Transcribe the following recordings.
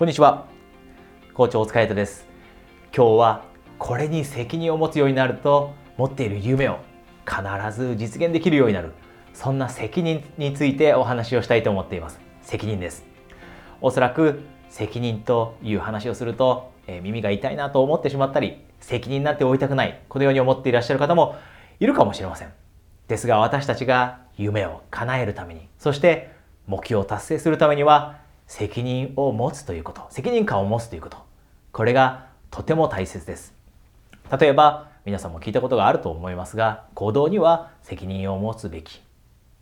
こんにちは。校長お疲れ様です。今日はこれに責任を持つようになると持っている夢を必ず実現できるようになる。そんな責任についてお話をしたいと思っています。責任です。おそらく責任という話をすると、えー、耳が痛いなと思ってしまったり責任なんて負いたくないこのように思っていらっしゃる方もいるかもしれません。ですが私たちが夢を叶えるためにそして目標を達成するためには責任を持つということ責任感を持つということ。これがとても大切です。例えば皆さんも聞いたことがあると思いますが行動には責任を持つべき。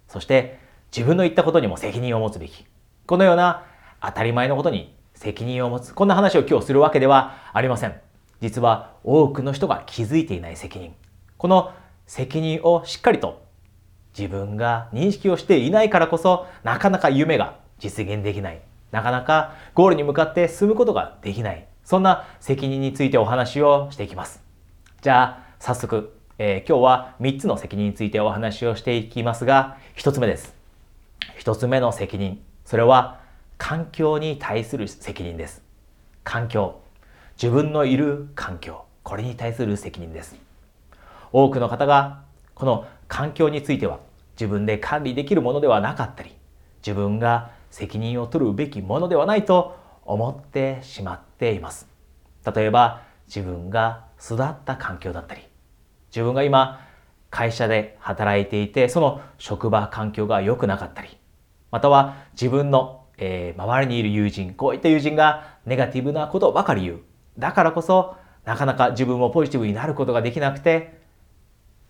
そして自分の言ったことにも責任を持つべき。このような当たり前のことに責任を持つ。こんな話を今日するわけではありません。実は多くの人が気づいていない責任。この責任をしっかりと自分が認識をしていないからこそなかなか夢が実現できない。なかなかゴールに向かって進むことができない。そんな責任についてお話をしていきます。じゃあ早速、えー、今日は3つの責任についてお話をしていきますが1つ目です。1つ目の責任。それは環境に対する責任です。環境。自分のいる環境。これに対する責任です。多くの方がこの環境については自分で管理できるものではなかったり自分が責任を取るべきものではないと思ってしまっています。例えば自分が育った環境だったり自分が今会社で働いていてその職場環境が良くなかったりまたは自分の、えー、周りにいる友人こういった友人がネガティブなことばかり言う。だからこそなかなか自分もポジティブになることができなくて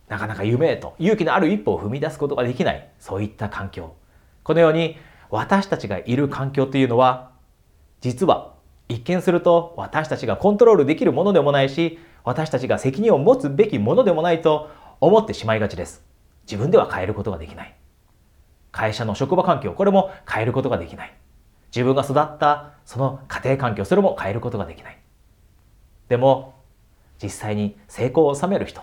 なかなか夢へと勇気のある一歩を踏み出すことができない。そういった環境。このように私たちがいる環境というのは実は一見すると私たちがコントロールできるものでもないし私たちが責任を持つべきものでもないと思ってしまいがちです。自分では変えることができない。会社の職場環境これも変えることができない。自分が育ったその家庭環境それも変えることができない。でも実際に成功を収める人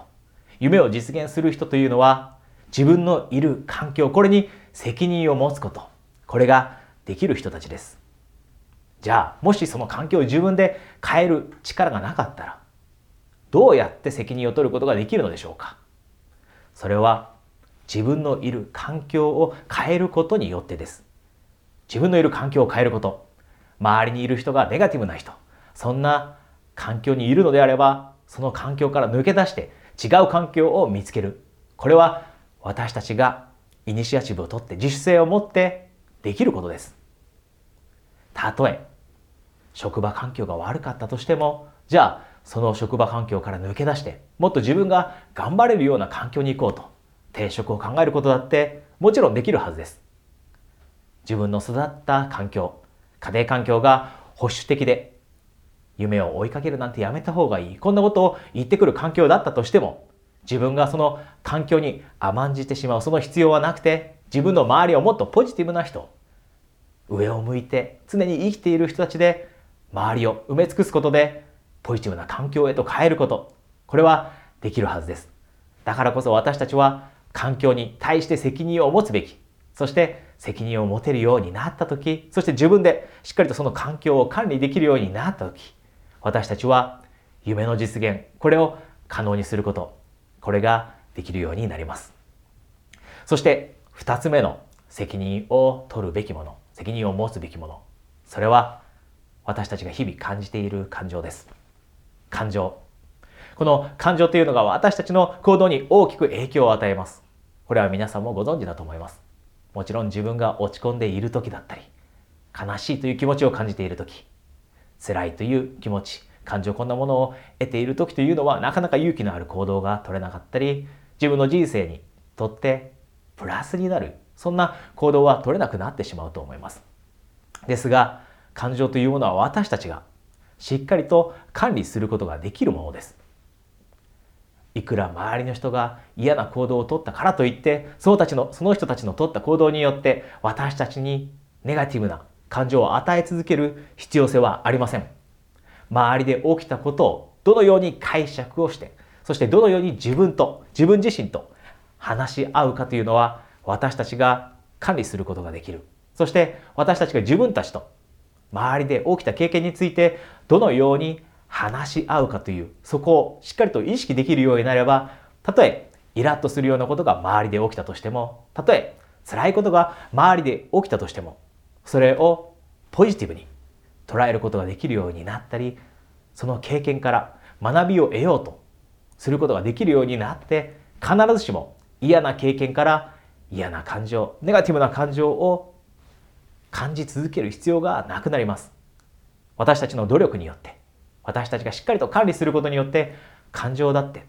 夢を実現する人というのは自分のいる環境これに責任を持つこと。これができる人たちです。じゃあもしその環境を自分で変える力がなかったらどうやって責任を取ることができるのでしょうか？それは自分のいる環境を変えることによってです。自分のいる環境を変えること。周りにいる人がネガティブな人。そんな環境にいるのであればその環境から抜け出して違う環境を見つける。これは私たちがイニシアチブを取って自主性を持ってできることですたとえ職場環境が悪かったとしてもじゃあその職場環境から抜け出してもっと自分が頑張れるような環境に行こうと定職を考えることだってもちろんできるはずです自分の育った環境家庭環境が保守的で夢を追いかけるなんてやめた方がいい。こんなことを言ってくる環境だったとしても、自分がその環境に甘んじてしまう、その必要はなくて、自分の周りをもっとポジティブな人、上を向いて常に生きている人たちで、周りを埋め尽くすことで、ポジティブな環境へと変えること、これはできるはずです。だからこそ私たちは環境に対して責任を持つべき。そして責任を持てるようになった時、そして自分でしっかりとその環境を管理できるようになった時、私たちは夢の実現、これを可能にすること、これができるようになります。そして二つ目の責任を取るべきもの、責任を持つべきもの、それは私たちが日々感じている感情です。感情。この感情というのが私たちの行動に大きく影響を与えます。これは皆さんもご存知だと思います。もちろん自分が落ち込んでいる時だったり、悲しいという気持ちを感じている時、辛いという気持ち、感情こんなものを得ている時というのはなかなか勇気のある行動が取れなかったり、自分の人生にとってプラスになる、そんな行動は取れなくなってしまうと思います。ですが、感情というものは私たちがしっかりと管理することができるものです。いくら周りの人が嫌な行動をとったからといって、そのたちのその人たちの取った行動によって私たちにネガティブな感情を与え続ける必要性はありません。周りで起きたことをどのように解釈をして、そしてどのように自分と、自分自身と話し合うかというのは私たちが管理することができる。そして私たちが自分たちと周りで起きた経験についてどのように話し合うかというそこをしっかりと意識できるようになればたとえイラッとするようなことが周りで起きたとしてもたとえ辛いことが周りで起きたとしてもそれをポジティブに捉えることができるようになったりその経験から学びを得ようとすることができるようになって必ずしも嫌な経験から嫌な感情ネガティブな感情を感じ続ける必要がなくなります。私たちの努力によって私たちがしっかりと管理することによって感情だって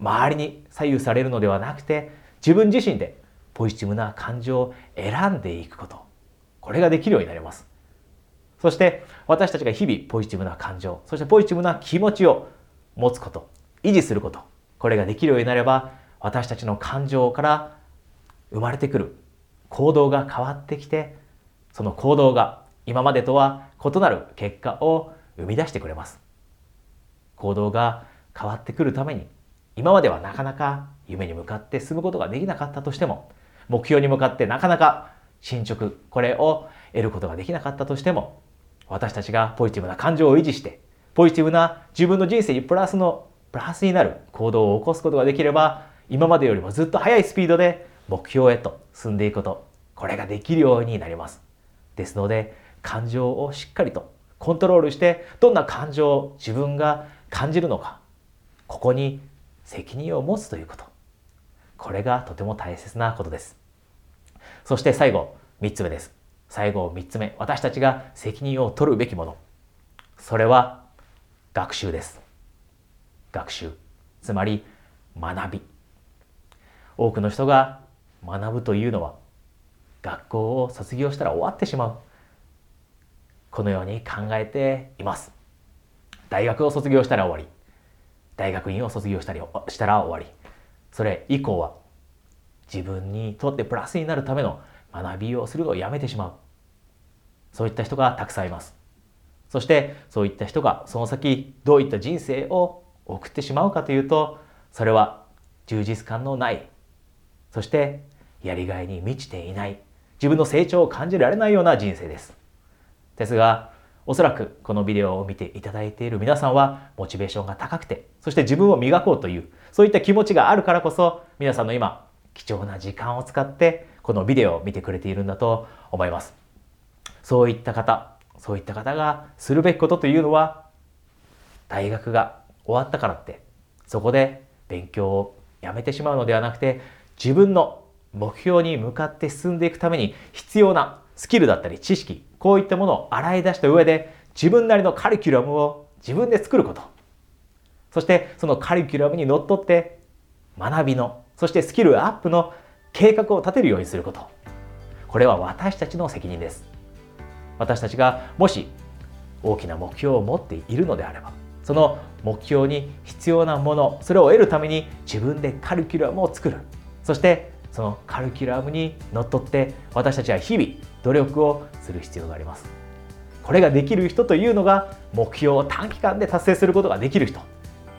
周りに左右されるのではなくて自分自身でポジティブな感情を選んでいくこと。これができるようになります。そして私たちが日々ポジティブな感情そしてポジティブな気持ちを持つこと維持すること。これができるようになれば私たちの感情から生まれてくる。行動が変わってきてその行動が今までとは異なる結果を生み出してくれます。行動が変わってくるために今まではなかなか夢に向かって進むことができなかったとしても目標に向かってなかなか進捗これを得ることができなかったとしても私たちがポジティブな感情を維持してポジティブな自分の人生にプラスのプラスになる行動を起こすことができれば今までよりもずっと速いスピードで目標へと進んでいくことこれができるようになります。ですので感情をしっかりとコントロールしてどんな感情を自分が感じるのかここに責任を持つということ。これがとても大切なことです。そして最後3つ目です。最後3つ目私たちが責任を取るべきもの。それは学習です。学習。つまり学び。多くの人が学ぶというのは学校を卒業したら終わってしまう。このように考えています。大学を卒業したら終わり。大学院を卒業したりしたら終わり。それ以降は自分にとってプラスになるための学びをするのをやめてしまう。そういった人がたくさんいます。そしてそういった人がその先どういった人生を送ってしまうかというとそれは充実感のない。そしてやりがいに満ちていない。自分の成長を感じられないような人生です。ですがおそらくこのビデオを見ていただいている皆さんはモチベーションが高くてそして自分を磨こうというそういった気持ちがあるからこそ皆さんの今貴重な時間を使ってこのビデオを見てくれているんだと思います。そういった方そういった方がするべきことというのは大学が終わったからってそこで勉強をやめてしまうのではなくて自分の目標に向かって進んでいくために必要なスキルだったり知識こういったものを洗い出した上で自分なりのカリキュラムを自分で作ること。そしてそのカリキュラムにのっとって学びのそしてスキルアップの計画を立てるようにすること。これは私たちの責任です。私たちがもし大きな目標を持っているのであればその目標に必要なものそれを得るために自分でカリキュラムを作る。そしてそのカリキュラムにのっとって私たちは日々努力をする必要があります。これができる人というのが目標を短期間で達成することができる人。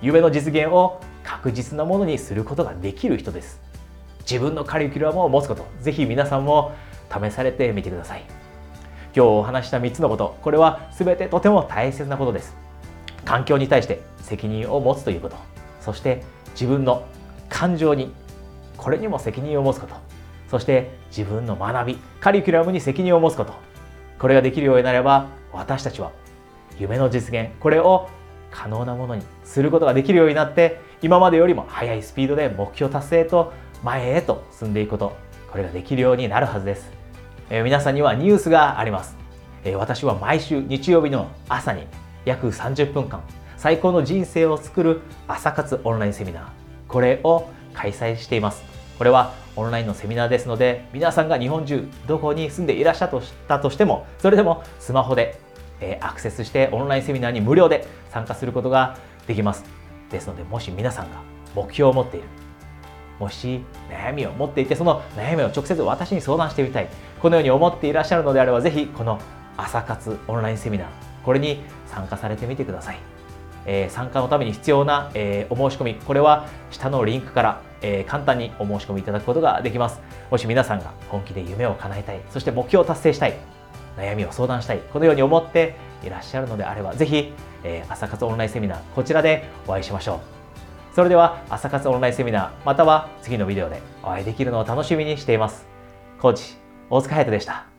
夢の実現を確実なものにすることができる人です。自分のカリキュラムを持つことぜひ皆さんも試されてみてください。今日お話した3つのことこれは全てとても大切なことです。環境に対して責任を持つということ。そして自分の感情にこれにも責任を持つこと。そして自分の学びカリキュラムに責任を持つこと。これができるようになれば私たちは夢の実現これを可能なものにすることができるようになって今までよりも速いスピードで目標達成と前へと進んでいくこと。これができるようになるはずです、えー、皆さんにはニュースがあります、えー、私は毎週日曜日の朝に約30分間最高の人生を作る朝活オンラインセミナー。これを開催しています。これはオンラインのセミナーですので皆さんが日本中どこに住んでいらっしゃったとしてもそれでもスマホで、えアクセスしてオンラインセミナーに無料で参加することができます。ですのでもし皆さんが目標を持っているもし悩みを持っていてその悩みを直接私に相談してみたいこのように思っていらっしゃるのであればぜひこの朝活オンラインセミナーこれに参加されてみてください、えー、参加のために必要な、えー、お申し込みこれは下のリンクからえー、簡単にお申し込みいただくことができます。もし皆さんが本気で夢を叶えたいそして目標を達成したい悩みを相談したいこのように思っていらっしゃるのであればぜひ、えー、朝活オンラインセミナーこちらでお会いしましょう。それでは朝活オンラインセミナーまたは次のビデオでお会いできるのを楽しみにしています。コーチ大塚隼人でした。